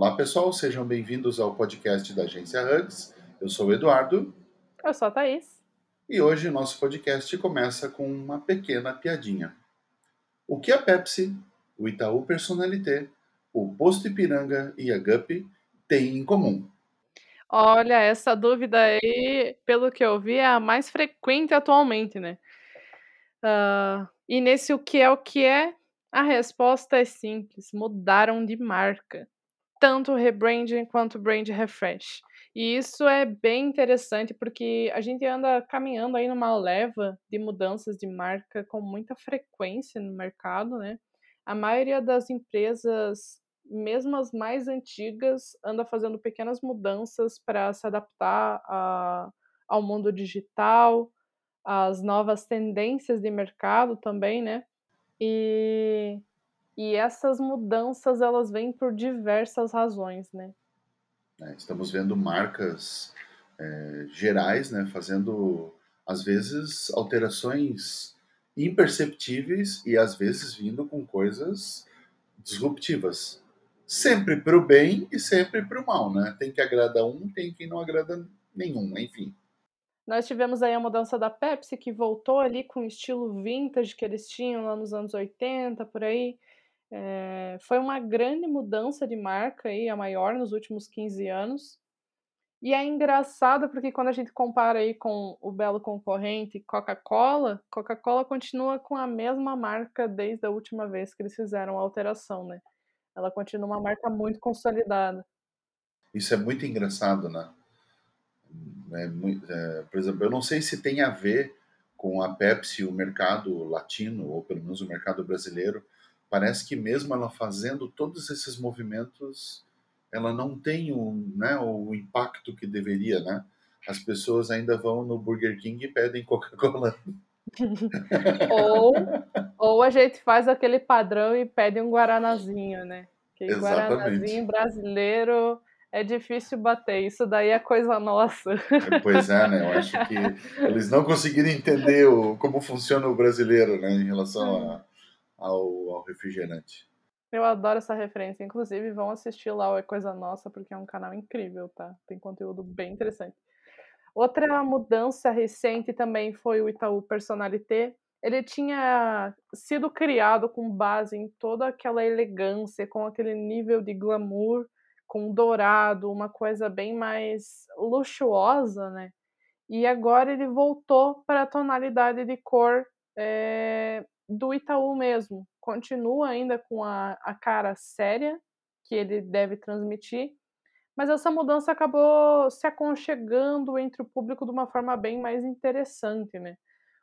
Olá, pessoal, sejam bem-vindos ao podcast da Agência Hugs. Eu sou o Eduardo. Eu sou a Thaís. E hoje o nosso podcast começa com uma pequena piadinha. O que a Pepsi, o Itaú Personalité, o Posto Ipiranga e a Guppy têm em comum? Olha, essa dúvida aí, pelo que eu vi, é a mais frequente atualmente, né? Uh, e nesse o que é o que é, a resposta é simples: mudaram de marca tanto rebranding quanto brand refresh. E isso é bem interessante porque a gente anda caminhando aí numa leva de mudanças de marca com muita frequência no mercado, né? A maioria das empresas, mesmo as mais antigas, anda fazendo pequenas mudanças para se adaptar a, ao mundo digital, às novas tendências de mercado também, né? E e essas mudanças elas vêm por diversas razões, né? É, estamos vendo marcas é, gerais, né, fazendo às vezes alterações imperceptíveis e às vezes vindo com coisas disruptivas, sempre para o bem e sempre para o mal, né? Tem que agradar um, tem quem não agrada nenhum, enfim. Nós tivemos aí a mudança da Pepsi, que voltou ali com o estilo vintage que eles tinham lá nos anos 80, por aí. É, foi uma grande mudança de marca aí, a maior nos últimos 15 anos. E é engraçado porque quando a gente compara aí com o belo concorrente Coca-Cola, Coca-Cola continua com a mesma marca desde a última vez que eles fizeram a alteração, né? Ela continua uma marca muito consolidada. Isso é muito engraçado, né? É, é, por exemplo, eu não sei se tem a ver com a Pepsi, o mercado latino, ou pelo menos o mercado brasileiro, parece que mesmo ela fazendo todos esses movimentos, ela não tem o, né, o impacto que deveria, né? As pessoas ainda vão no Burger King e pedem Coca-Cola. ou, ou a gente faz aquele padrão e pede um guaranazinho, né? Que Exatamente. guaranazinho brasileiro é difícil bater. Isso daí é coisa nossa. Pois é, né? Eu acho que eles não conseguiram entender o, como funciona o brasileiro, né? Em relação a ao, ao refrigerante. Eu adoro essa referência. Inclusive, vão assistir lá o É Coisa Nossa, porque é um canal incrível, tá? Tem conteúdo bem interessante. Outra mudança recente também foi o Itaú Personalité. Ele tinha sido criado com base em toda aquela elegância, com aquele nível de glamour, com dourado, uma coisa bem mais luxuosa, né? E agora ele voltou para a tonalidade de cor é, do Itaú mesmo. Continua ainda com a, a cara séria que ele deve transmitir, mas essa mudança acabou se aconchegando entre o público de uma forma bem mais interessante, né?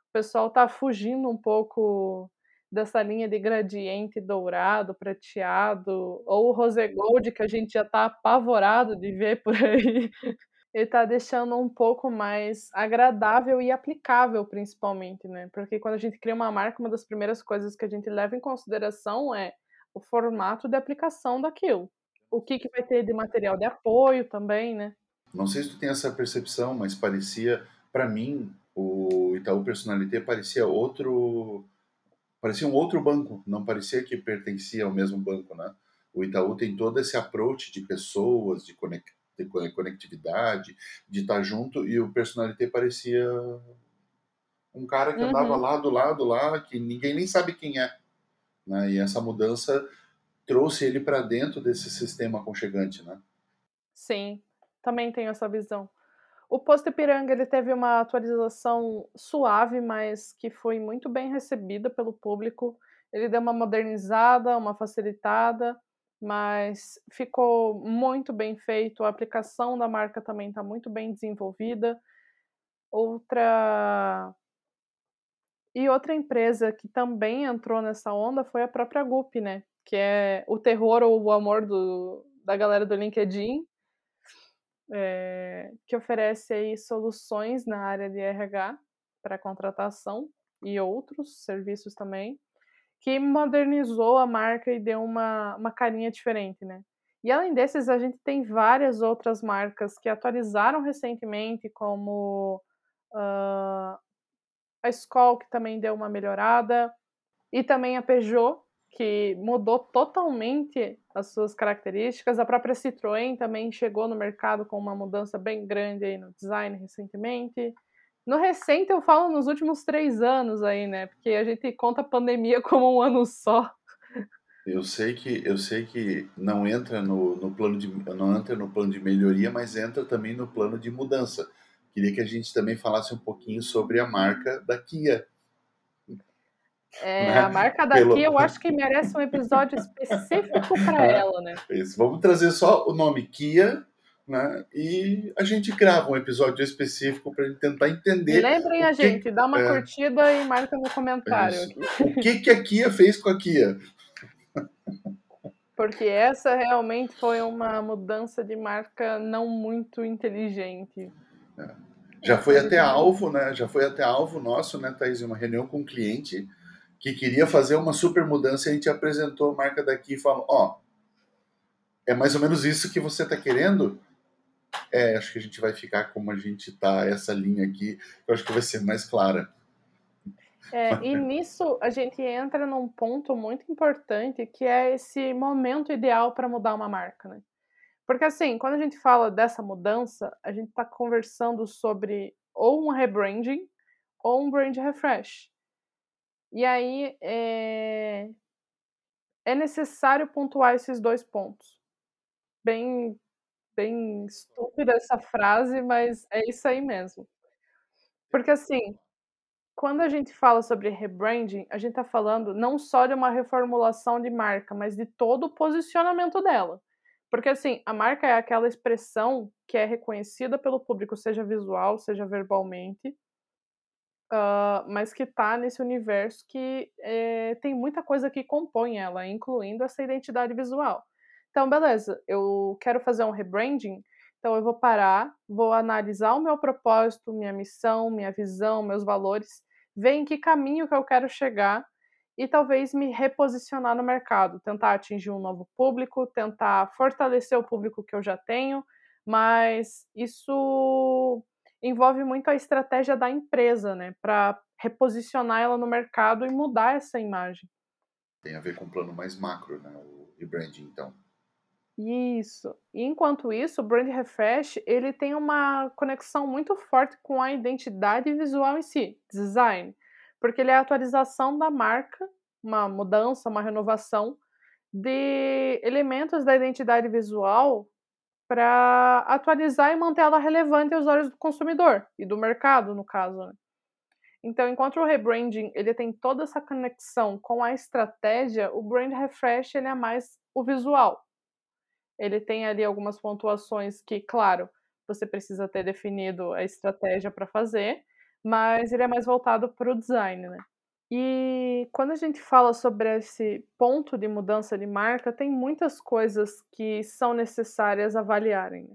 O pessoal tá fugindo um pouco dessa linha de gradiente dourado, prateado, ou o rose gold que a gente já tá apavorado de ver por aí ele tá deixando um pouco mais agradável e aplicável, principalmente, né? Porque quando a gente cria uma marca, uma das primeiras coisas que a gente leva em consideração é o formato de aplicação daquilo. O que, que vai ter de material de apoio também, né? Não sei se tu tem essa percepção, mas parecia, para mim, o Itaú Personalité parecia outro, parecia um outro banco, não parecia que pertencia ao mesmo banco, né? O Itaú tem todo esse approach de pessoas, de conectar ter conectividade, de estar junto, e o personalité parecia um cara que uhum. andava lá do lado lá, que ninguém nem sabe quem é. Né? E essa mudança trouxe ele para dentro desse sistema aconchegante, né? Sim, também tenho essa visão. O Posto Ipiranga ele teve uma atualização suave, mas que foi muito bem recebida pelo público. Ele deu uma modernizada, uma facilitada, mas ficou muito bem feito. A aplicação da marca também está muito bem desenvolvida. Outra e outra empresa que também entrou nessa onda foi a própria Gup, né? Que é o terror ou o amor do, da galera do LinkedIn, é, que oferece aí soluções na área de RH para contratação e outros serviços também que modernizou a marca e deu uma, uma carinha diferente, né? E além desses, a gente tem várias outras marcas que atualizaram recentemente, como uh, a Skoll, que também deu uma melhorada, e também a Peugeot, que mudou totalmente as suas características. A própria Citroën também chegou no mercado com uma mudança bem grande aí no design recentemente. No recente eu falo nos últimos três anos aí, né? Porque a gente conta a pandemia como um ano só. Eu sei que eu sei que não entra no, no plano de não entra no plano de melhoria, mas entra também no plano de mudança. Queria que a gente também falasse um pouquinho sobre a marca da Kia. É, né? A marca da Pelo... Kia eu acho que merece um episódio específico para é, ela, né? Isso. Vamos trazer só o nome Kia né? E a gente grava um episódio específico para tentar entender. Lembrem a gente, dá uma é, curtida e marca no comentário. O que, que a Kia fez com a Kia? Porque essa realmente foi uma mudança de marca não muito inteligente. É. Já foi até alvo, né? Já foi até alvo nosso, né, Thaís? Uma reunião com um cliente que queria fazer uma super mudança e a gente apresentou a marca daqui e falou: Ó, oh, é mais ou menos isso que você está querendo? É, acho que a gente vai ficar como a gente tá, essa linha aqui, eu acho que vai ser mais clara. É, e nisso a gente entra num ponto muito importante que é esse momento ideal para mudar uma marca, né? Porque assim, quando a gente fala dessa mudança, a gente está conversando sobre ou um rebranding ou um brand refresh. E aí é, é necessário pontuar esses dois pontos. Bem bem estúpida essa frase, mas é isso aí mesmo. Porque assim, quando a gente fala sobre rebranding, a gente está falando não só de uma reformulação de marca, mas de todo o posicionamento dela. Porque assim, a marca é aquela expressão que é reconhecida pelo público, seja visual, seja verbalmente, uh, mas que está nesse universo que é, tem muita coisa que compõe ela, incluindo essa identidade visual. Então, beleza, eu quero fazer um rebranding, então eu vou parar, vou analisar o meu propósito, minha missão, minha visão, meus valores, ver em que caminho que eu quero chegar e talvez me reposicionar no mercado, tentar atingir um novo público, tentar fortalecer o público que eu já tenho, mas isso envolve muito a estratégia da empresa, né, para reposicionar ela no mercado e mudar essa imagem. Tem a ver com um plano mais macro, né, o rebranding, então. Isso. E enquanto isso, o brand refresh, ele tem uma conexão muito forte com a identidade visual em si, design, porque ele é a atualização da marca, uma mudança, uma renovação de elementos da identidade visual para atualizar e manter ela relevante aos olhos do consumidor e do mercado, no caso. Né? Então, enquanto o rebranding ele tem toda essa conexão com a estratégia, o brand refresh ele é mais o visual. Ele tem ali algumas pontuações que, claro, você precisa ter definido a estratégia para fazer, mas ele é mais voltado para o design, né? E quando a gente fala sobre esse ponto de mudança de marca, tem muitas coisas que são necessárias avaliarem.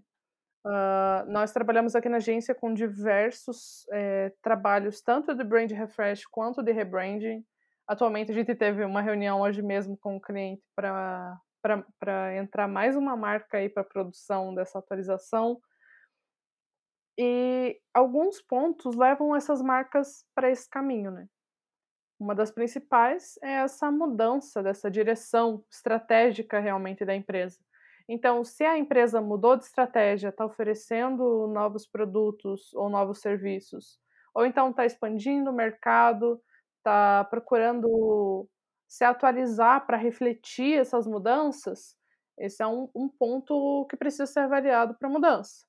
Uh, nós trabalhamos aqui na agência com diversos é, trabalhos, tanto de brand refresh quanto de rebranding. Atualmente a gente teve uma reunião hoje mesmo com o cliente para para entrar mais uma marca aí para produção dessa atualização. E alguns pontos levam essas marcas para esse caminho, né? Uma das principais é essa mudança dessa direção estratégica realmente da empresa. Então, se a empresa mudou de estratégia, está oferecendo novos produtos ou novos serviços, ou então está expandindo o mercado, está procurando se atualizar para refletir essas mudanças, esse é um, um ponto que precisa ser avaliado para mudança.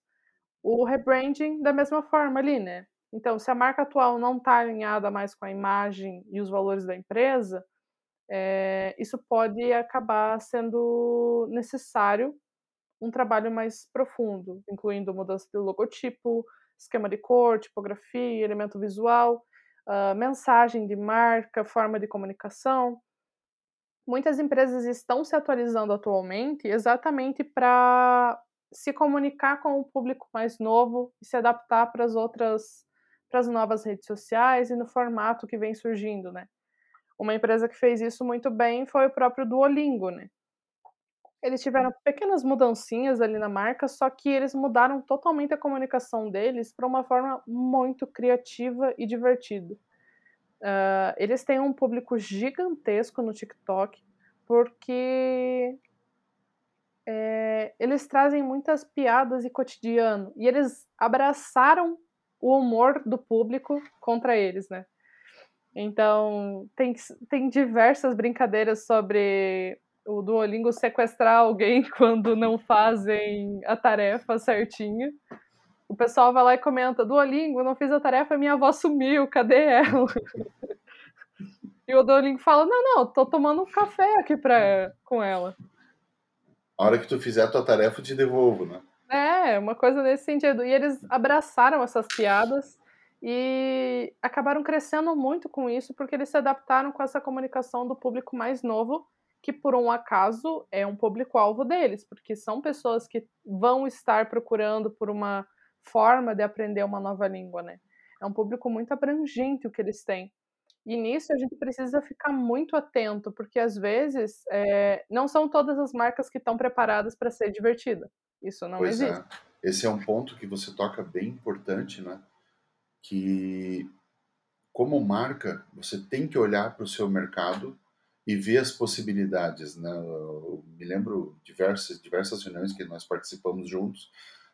O rebranding, da mesma forma ali, né? Então, se a marca atual não está alinhada mais com a imagem e os valores da empresa, é, isso pode acabar sendo necessário um trabalho mais profundo, incluindo mudança de logotipo, esquema de cor, tipografia, elemento visual, uh, mensagem de marca, forma de comunicação muitas empresas estão se atualizando atualmente exatamente para se comunicar com o público mais novo e se adaptar para as outras para as novas redes sociais e no formato que vem surgindo, né? Uma empresa que fez isso muito bem foi o próprio Duolingo, né? Eles tiveram pequenas mudancinhas ali na marca, só que eles mudaram totalmente a comunicação deles para uma forma muito criativa e divertida. Uh, eles têm um público gigantesco no TikTok. porque é, eles trazem muitas piadas e cotidiano. E eles abraçaram o humor do público contra eles, né? Então, tem, tem diversas brincadeiras sobre o Duolingo sequestrar alguém quando não fazem a tarefa certinha. O pessoal vai lá e comenta: Duolingo, não fiz a tarefa, minha avó sumiu, cadê ela? e o Duolingo fala: Não, não, tô tomando um café aqui pra, com ela. A hora que tu fizer a tua tarefa, eu te devolvo, né? É, uma coisa nesse sentido. E eles abraçaram essas piadas e acabaram crescendo muito com isso, porque eles se adaptaram com essa comunicação do público mais novo, que por um acaso é um público-alvo deles, porque são pessoas que vão estar procurando por uma forma de aprender uma nova língua, né? É um público muito abrangente o que eles têm. E nisso a gente precisa ficar muito atento, porque às vezes é, não são todas as marcas que estão preparadas para ser divertida. Isso não pois é. existe. É. Esse é um ponto que você toca bem importante, né? Que como marca você tem que olhar para o seu mercado e ver as possibilidades, né? Eu me lembro diversas diversas reuniões que nós participamos juntos.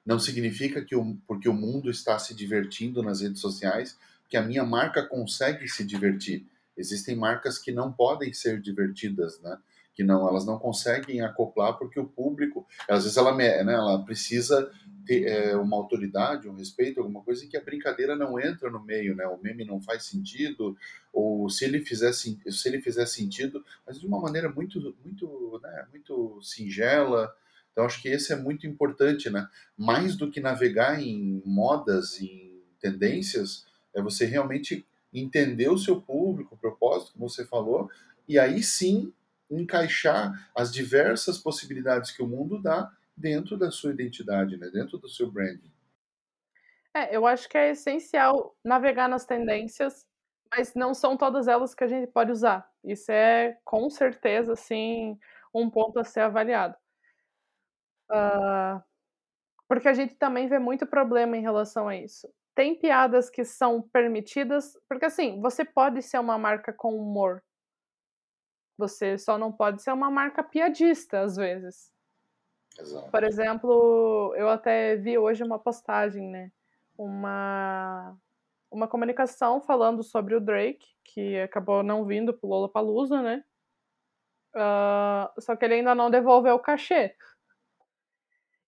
Não significa que porque o mundo está se divertindo nas redes sociais que a minha marca consegue se divertir. Existem marcas que não podem ser divertidas, né? que não, elas não conseguem acoplar porque o público, às vezes ela, né, ela precisa ter é, uma autoridade, um respeito, alguma coisa em que a brincadeira não entra no meio, né? O meme não faz sentido, ou se ele fizer, se ele fizer sentido, mas de uma maneira muito, muito, né, muito singela. Então acho que esse é muito importante, né? Mais do que navegar em modas, em tendências, é você realmente entender o seu público, o propósito, como você falou, e aí sim encaixar as diversas possibilidades que o mundo dá dentro da sua identidade, né? dentro do seu branding. É, eu acho que é essencial navegar nas tendências, mas não são todas elas que a gente pode usar. Isso é com certeza assim um ponto a ser avaliado. Uh, porque a gente também vê muito problema em relação a isso. Tem piadas que são permitidas, porque assim, você pode ser uma marca com humor, você só não pode ser uma marca piadista, às vezes. Exato. Por exemplo, eu até vi hoje uma postagem, né? Uma, uma comunicação falando sobre o Drake, que acabou não vindo pro Lollapalooza, né? Uh, só que ele ainda não devolveu o cachê.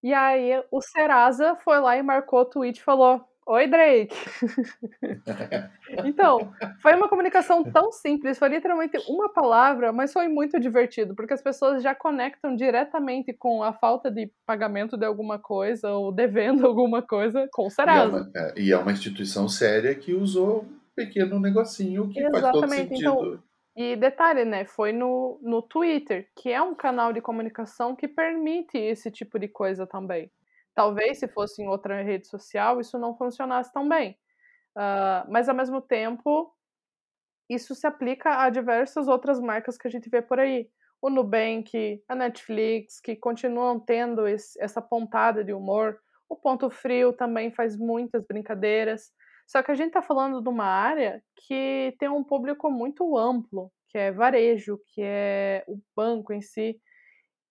E aí o Serasa foi lá e marcou o tweet e falou: Oi, Drake. então, foi uma comunicação tão simples, foi literalmente uma palavra, mas foi muito divertido, porque as pessoas já conectam diretamente com a falta de pagamento de alguma coisa ou devendo alguma coisa com o Serasa. E é uma, é, e é uma instituição séria que usou um pequeno negocinho que Exatamente. faz todo sentido. Então, e detalhe, né? Foi no, no Twitter, que é um canal de comunicação que permite esse tipo de coisa também. Talvez se fosse em outra rede social isso não funcionasse tão bem. Uh, mas ao mesmo tempo, isso se aplica a diversas outras marcas que a gente vê por aí. O Nubank, a Netflix, que continuam tendo esse, essa pontada de humor. O Ponto Frio também faz muitas brincadeiras. Só que a gente está falando de uma área que tem um público muito amplo, que é varejo, que é o banco em si.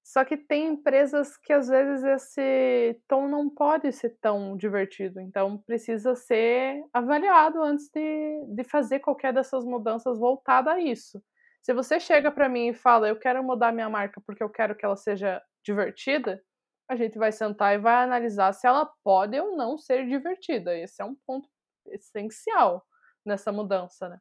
Só que tem empresas que às vezes esse tom não pode ser tão divertido, então precisa ser avaliado antes de, de fazer qualquer dessas mudanças voltada a isso. Se você chega para mim e fala, eu quero mudar minha marca porque eu quero que ela seja divertida, a gente vai sentar e vai analisar se ela pode ou não ser divertida. Esse é um ponto essencial nessa mudança, né?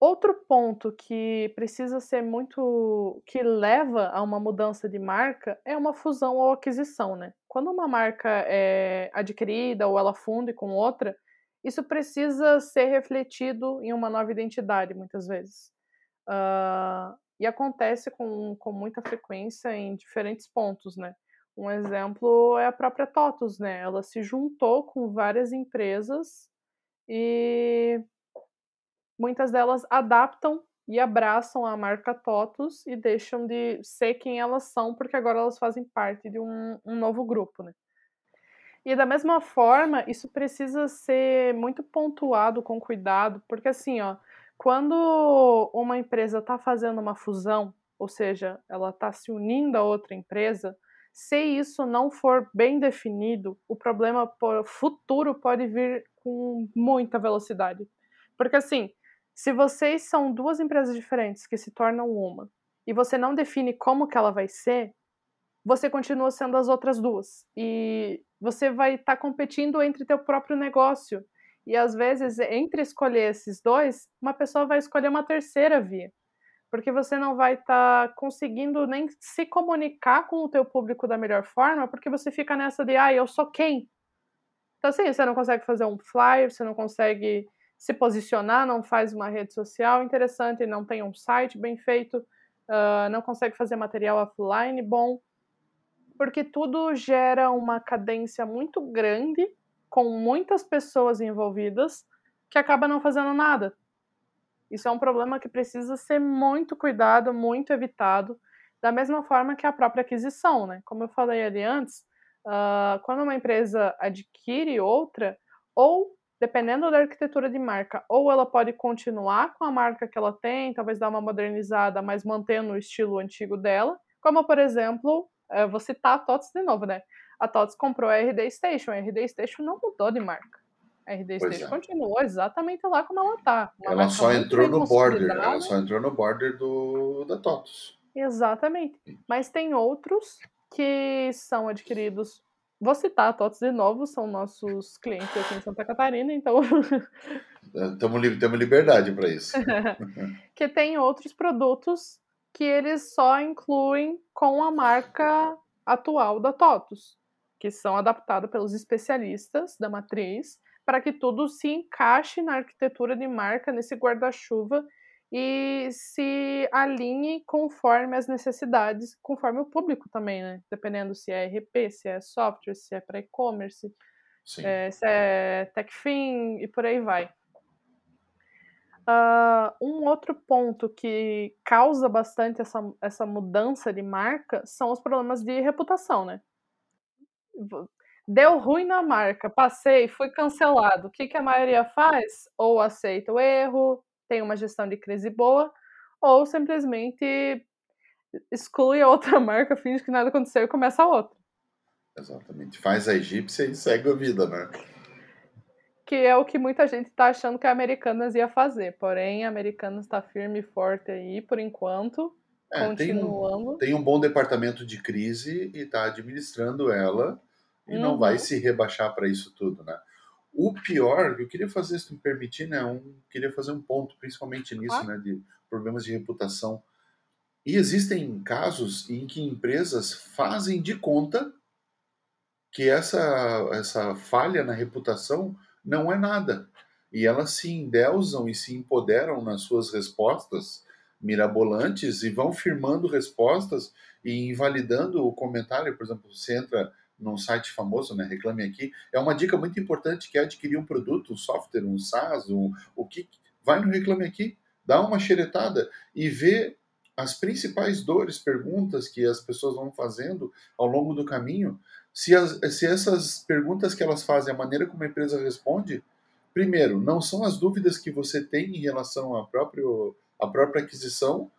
Outro ponto que precisa ser muito que leva a uma mudança de marca é uma fusão ou aquisição, né? Quando uma marca é adquirida ou ela funde com outra, isso precisa ser refletido em uma nova identidade, muitas vezes. Uh, e acontece com, com muita frequência em diferentes pontos, né? Um exemplo é a própria TOTUS, né? Ela se juntou com várias empresas e muitas delas adaptam e abraçam a marca TOTUS e deixam de ser quem elas são, porque agora elas fazem parte de um, um novo grupo, né? E da mesma forma, isso precisa ser muito pontuado com cuidado, porque assim, ó, quando uma empresa está fazendo uma fusão, ou seja, ela está se unindo a outra empresa, se isso não for bem definido, o problema futuro pode vir com muita velocidade. Porque assim, se vocês são duas empresas diferentes que se tornam uma, e você não define como que ela vai ser, você continua sendo as outras duas. E você vai estar tá competindo entre teu próprio negócio. E às vezes, entre escolher esses dois, uma pessoa vai escolher uma terceira via. Porque você não vai estar tá conseguindo nem se comunicar com o teu público da melhor forma, porque você fica nessa de, ah, eu sou quem? Então, assim, você não consegue fazer um flyer, você não consegue se posicionar, não faz uma rede social interessante, não tem um site bem feito, uh, não consegue fazer material offline bom porque tudo gera uma cadência muito grande, com muitas pessoas envolvidas, que acaba não fazendo nada. Isso é um problema que precisa ser muito cuidado, muito evitado, da mesma forma que a própria aquisição, né? Como eu falei ali antes, uh, quando uma empresa adquire outra, ou dependendo da arquitetura de marca, ou ela pode continuar com a marca que ela tem, talvez dar uma modernizada, mas mantendo o estilo antigo dela, como por exemplo eu vou citar a TOTS de novo, né? A TOTS comprou a RD Station, a RD Station não mudou de marca. A RD pois Station é. continuou exatamente lá como ela está. Ela só entrou no border, ela só entrou no border do, da TOTS. Exatamente. Mas tem outros que são adquiridos. Vou citar a TOTS de novo, são nossos clientes aqui em Santa Catarina, então. Temos liberdade para isso. que tem outros produtos que eles só incluem com a marca atual da TOTUS, que são adaptados pelos especialistas da matriz para que tudo se encaixe na arquitetura de marca, nesse guarda-chuva e se alinhe conforme as necessidades, conforme o público também, né? Dependendo se é RP, se é software, se é para e-commerce, é, se é TechFin e por aí vai. Uh, um outro ponto que causa bastante essa, essa mudança de marca são os problemas de reputação, né? Deu ruim na marca, passei, fui cancelado. O que, que a maioria faz? Ou aceita o erro, tem uma gestão de crise boa, ou simplesmente exclui a outra marca, finge que nada aconteceu e começa a outra. Exatamente. Faz a egípcia e segue a vida, né? que é o que muita gente está achando que a Americanas ia fazer. Porém, a Americanas está firme e forte aí, por enquanto, é, continuando. Tem um, tem um, bom departamento de crise e está administrando ela e uhum. não vai uhum. se rebaixar para isso tudo, né? O pior, eu queria fazer, se me permitir, né, um, queria fazer um ponto, principalmente nisso, ah. né, de problemas de reputação. E existem casos em que empresas fazem de conta que essa, essa falha na reputação não é nada. E elas se endeusam e se empoderam nas suas respostas mirabolantes e vão firmando respostas e invalidando o comentário. Por exemplo, você entra num site famoso, né, Reclame Aqui, é uma dica muito importante que é adquirir um produto, um software, um SaaS, um, o que vai no Reclame Aqui, dá uma xeretada e vê as principais dores, perguntas que as pessoas vão fazendo ao longo do caminho. Se, as, se essas perguntas que elas fazem, a maneira como a empresa responde, primeiro, não são as dúvidas que você tem em relação à, próprio, à própria aquisição,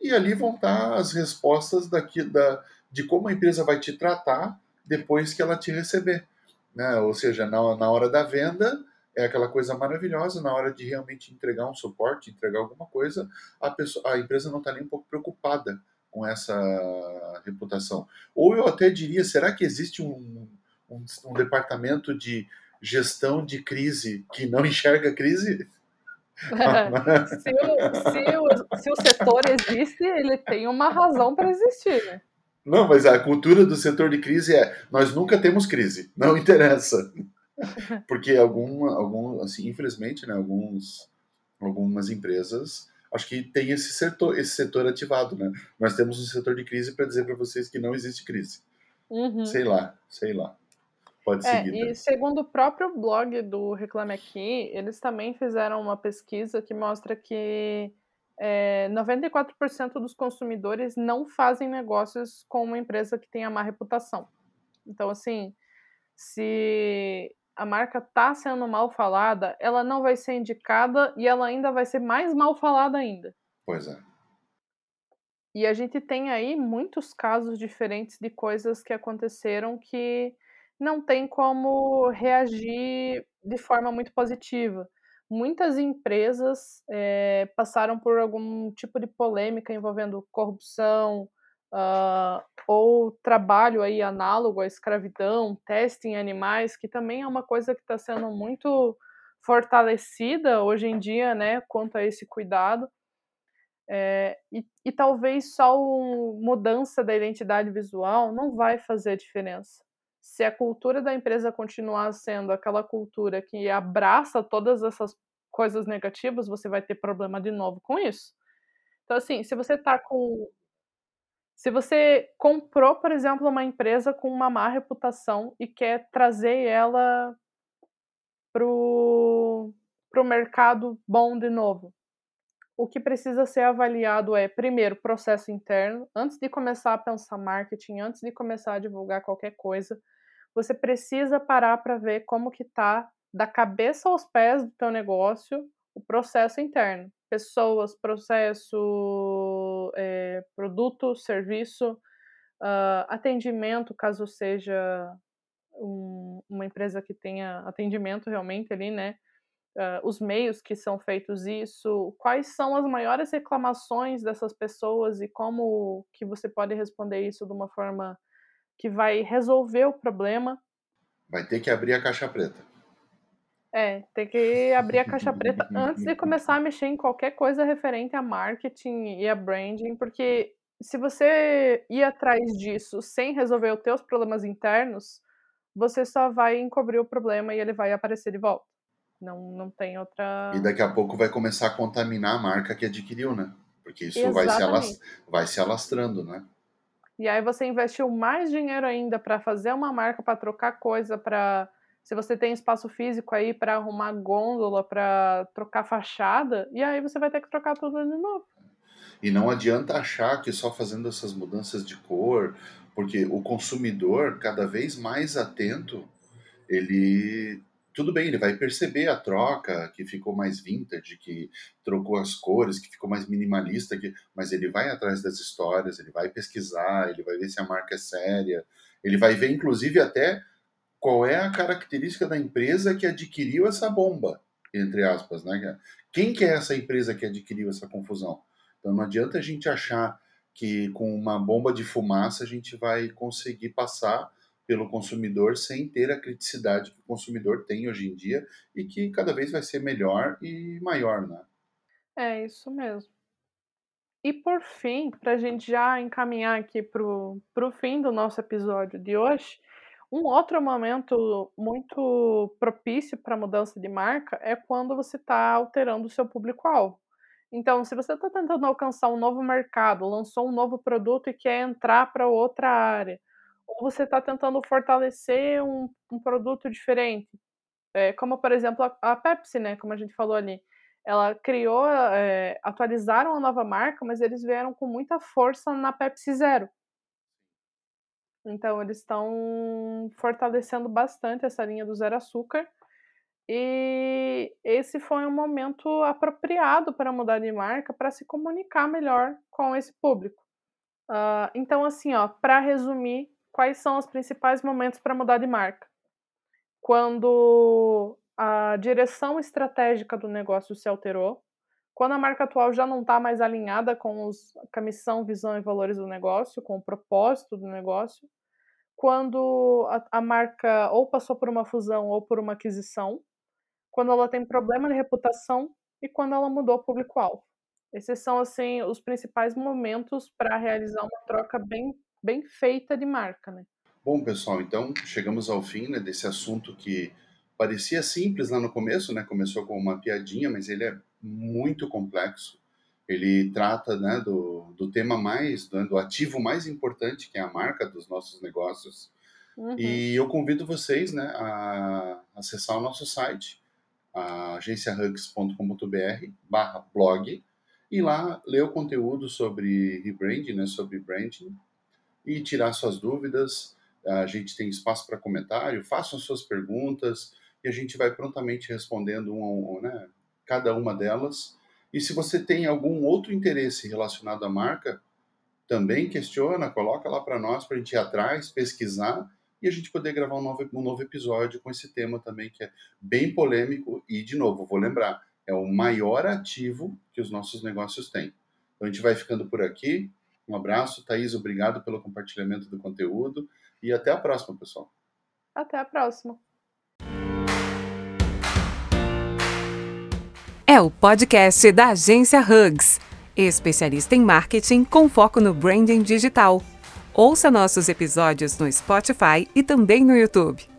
e ali vão estar as respostas daqui, da, de como a empresa vai te tratar depois que ela te receber. Né? Ou seja, na, na hora da venda, é aquela coisa maravilhosa, na hora de realmente entregar um suporte, entregar alguma coisa, a, pessoa, a empresa não está nem um pouco preocupada com essa reputação. Ou eu até diria, será que existe um, um, um departamento de gestão de crise que não enxerga crise? se, o, se, o, se, o, setor existe, ele tem uma razão para existir, né? Não, mas a cultura do setor de crise é nós nunca temos crise, não interessa. Porque algum, algum assim, infelizmente, né, alguns, algumas empresas acho que tem esse setor, esse setor ativado, né? Nós temos um setor de crise para dizer para vocês que não existe crise. Uhum. Sei lá, sei lá. Pode é, seguir. E tá? segundo o próprio blog do Reclame Aqui, eles também fizeram uma pesquisa que mostra que é, 94% dos consumidores não fazem negócios com uma empresa que tenha má reputação. Então, assim, se a marca tá sendo mal falada, ela não vai ser indicada e ela ainda vai ser mais mal falada ainda. Pois é. E a gente tem aí muitos casos diferentes de coisas que aconteceram que não tem como reagir de forma muito positiva. Muitas empresas, eh, passaram por algum tipo de polêmica envolvendo corrupção, hã, ou trabalho aí análogo à escravidão, teste em animais, que também é uma coisa que está sendo muito fortalecida hoje em dia, né, quanto a esse cuidado. Eh, e e talvez só o mudança da identidade visual não vai fazer diferença. Se a cultura da empresa continuar sendo aquela cultura que abraça todas essas coisas negativas, você vai ter problema de novo com isso. Então, assim, se você tá com se você comprou, por exemplo, uma empresa com uma má reputação e quer trazer ela para o para o mercado bom de novo, o que precisa ser avaliado é, primeiro, processo interno. Antes de começar a pensar marketing, antes de começar a divulgar qualquer coisa, você precisa parar para ver como que tá, da cabeça aos pés do teu negócio, o processo interno. Pessoas, processo, eh, produto, serviço, hã, atendimento, caso seja um uma empresa que tenha atendimento realmente ali, né, hã, os meios que são feitos isso, quais são as maiores reclamações dessas pessoas e como que você pode responder isso de uma forma que vai resolver o problema. Vai ter que abrir a caixa preta. É, tem que abrir a caixa preta antes de começar a mexer em qualquer coisa referente a marketing e a branding, porque se você ir atrás disso sem resolver os teus problemas internos, você só vai encobrir o problema e ele vai aparecer de volta. Não não tem outra E daqui a pouco vai começar a contaminar a marca que adquiriu, né, porque isso vai se alas Exatamente. vai se alastrando, né. E aí você investiu mais dinheiro ainda para fazer uma marca, para trocar coisa, para se você tem espaço físico aí para arrumar gôndola, para trocar fachada, e aí você vai ter que trocar tudo de novo. E não adianta achar que só fazendo essas mudanças de cor, porque o consumidor cada vez mais atento, ele tudo bem, ele vai perceber a troca, que ficou mais vintage, que trocou as cores, que ficou mais minimalista, que mas ele vai atrás das histórias, ele vai pesquisar, ele vai ver se a marca é séria, ele vai ver inclusive até qual é a característica da empresa que adquiriu essa bomba, entre aspas, né. Quem que é essa empresa que adquiriu essa confusão? Então não adianta a gente achar que com uma bomba de fumaça a gente vai conseguir passar pelo consumidor sem ter a criticidade que o consumidor tem hoje em dia e que cada vez vai ser melhor e maior, né. É isso mesmo. E por fim, pra gente já encaminhar aqui para o para fim do nosso episódio de hoje, um outro momento muito propício pra mudança de marca é quando você tá alterando o seu público-alvo. Então, se você tá tentando alcançar um novo mercado, lançou um novo produto e quer entrar pra outra área, ou você tá tentando fortalecer um um produto diferente, eh, como por exemplo a a Pepsi, né, como a gente falou ali, ela criou, eh, atualizaram a nova marca, mas eles vieram com muita força na Pepsi Zero. Então eles estão fortalecendo bastante essa linha do zero açúcar, e esse foi um momento apropriado para mudar de marca, pra se comunicar melhor com esse público. Hã, então assim ó, pra resumir, quais são os principais momentos pra mudar de marca? Quando a direção estratégica do negócio se alterou, quando a marca atual já não tá mais alinhada com os a missão, visão e valores do negócio, com o propósito do negócio, quando a a marca ou passou por uma fusão ou por uma aquisição, quando ela tem problema de reputação e quando ela mudou o público-alvo. Esses são, assim, os principais momentos pra realizar uma troca bem bem feita de marca, né. Bom pessoal, então chegamos ao fim, né, desse assunto que parecia simples lá no começo, né, começou com uma piadinha, mas ele é muito complexo. Ele trata, né, do do tema mais né, do ativo mais importante que é a marca dos nossos negócios. Uhum. E eu convido vocês, né, a acessar o nosso site, agenciahugs.com.br/blog, e lá ler o conteúdo sobre rebranding, né, sobre branding, e tirar suas dúvidas. A gente tem espaço pra comentário, façam suas perguntas, e a gente vai prontamente respondendo um um, né, cada uma delas. E se você tem algum outro interesse relacionado à marca, também questiona, coloca lá para nós, para a gente ir atrás, pesquisar e a gente poder gravar um novo, um novo episódio com esse tema também, que é bem polêmico e, de novo, vou lembrar, é o maior ativo que os nossos negócios têm. Então a gente vai ficando por aqui. Um abraço, Thaís, obrigado pelo compartilhamento do conteúdo e até a próxima, pessoal. Até a próxima. É o podcast da agência Hugs, especialista em marketing com foco no branding digital. Ouça nossos episódios no Spotify e também no YouTube.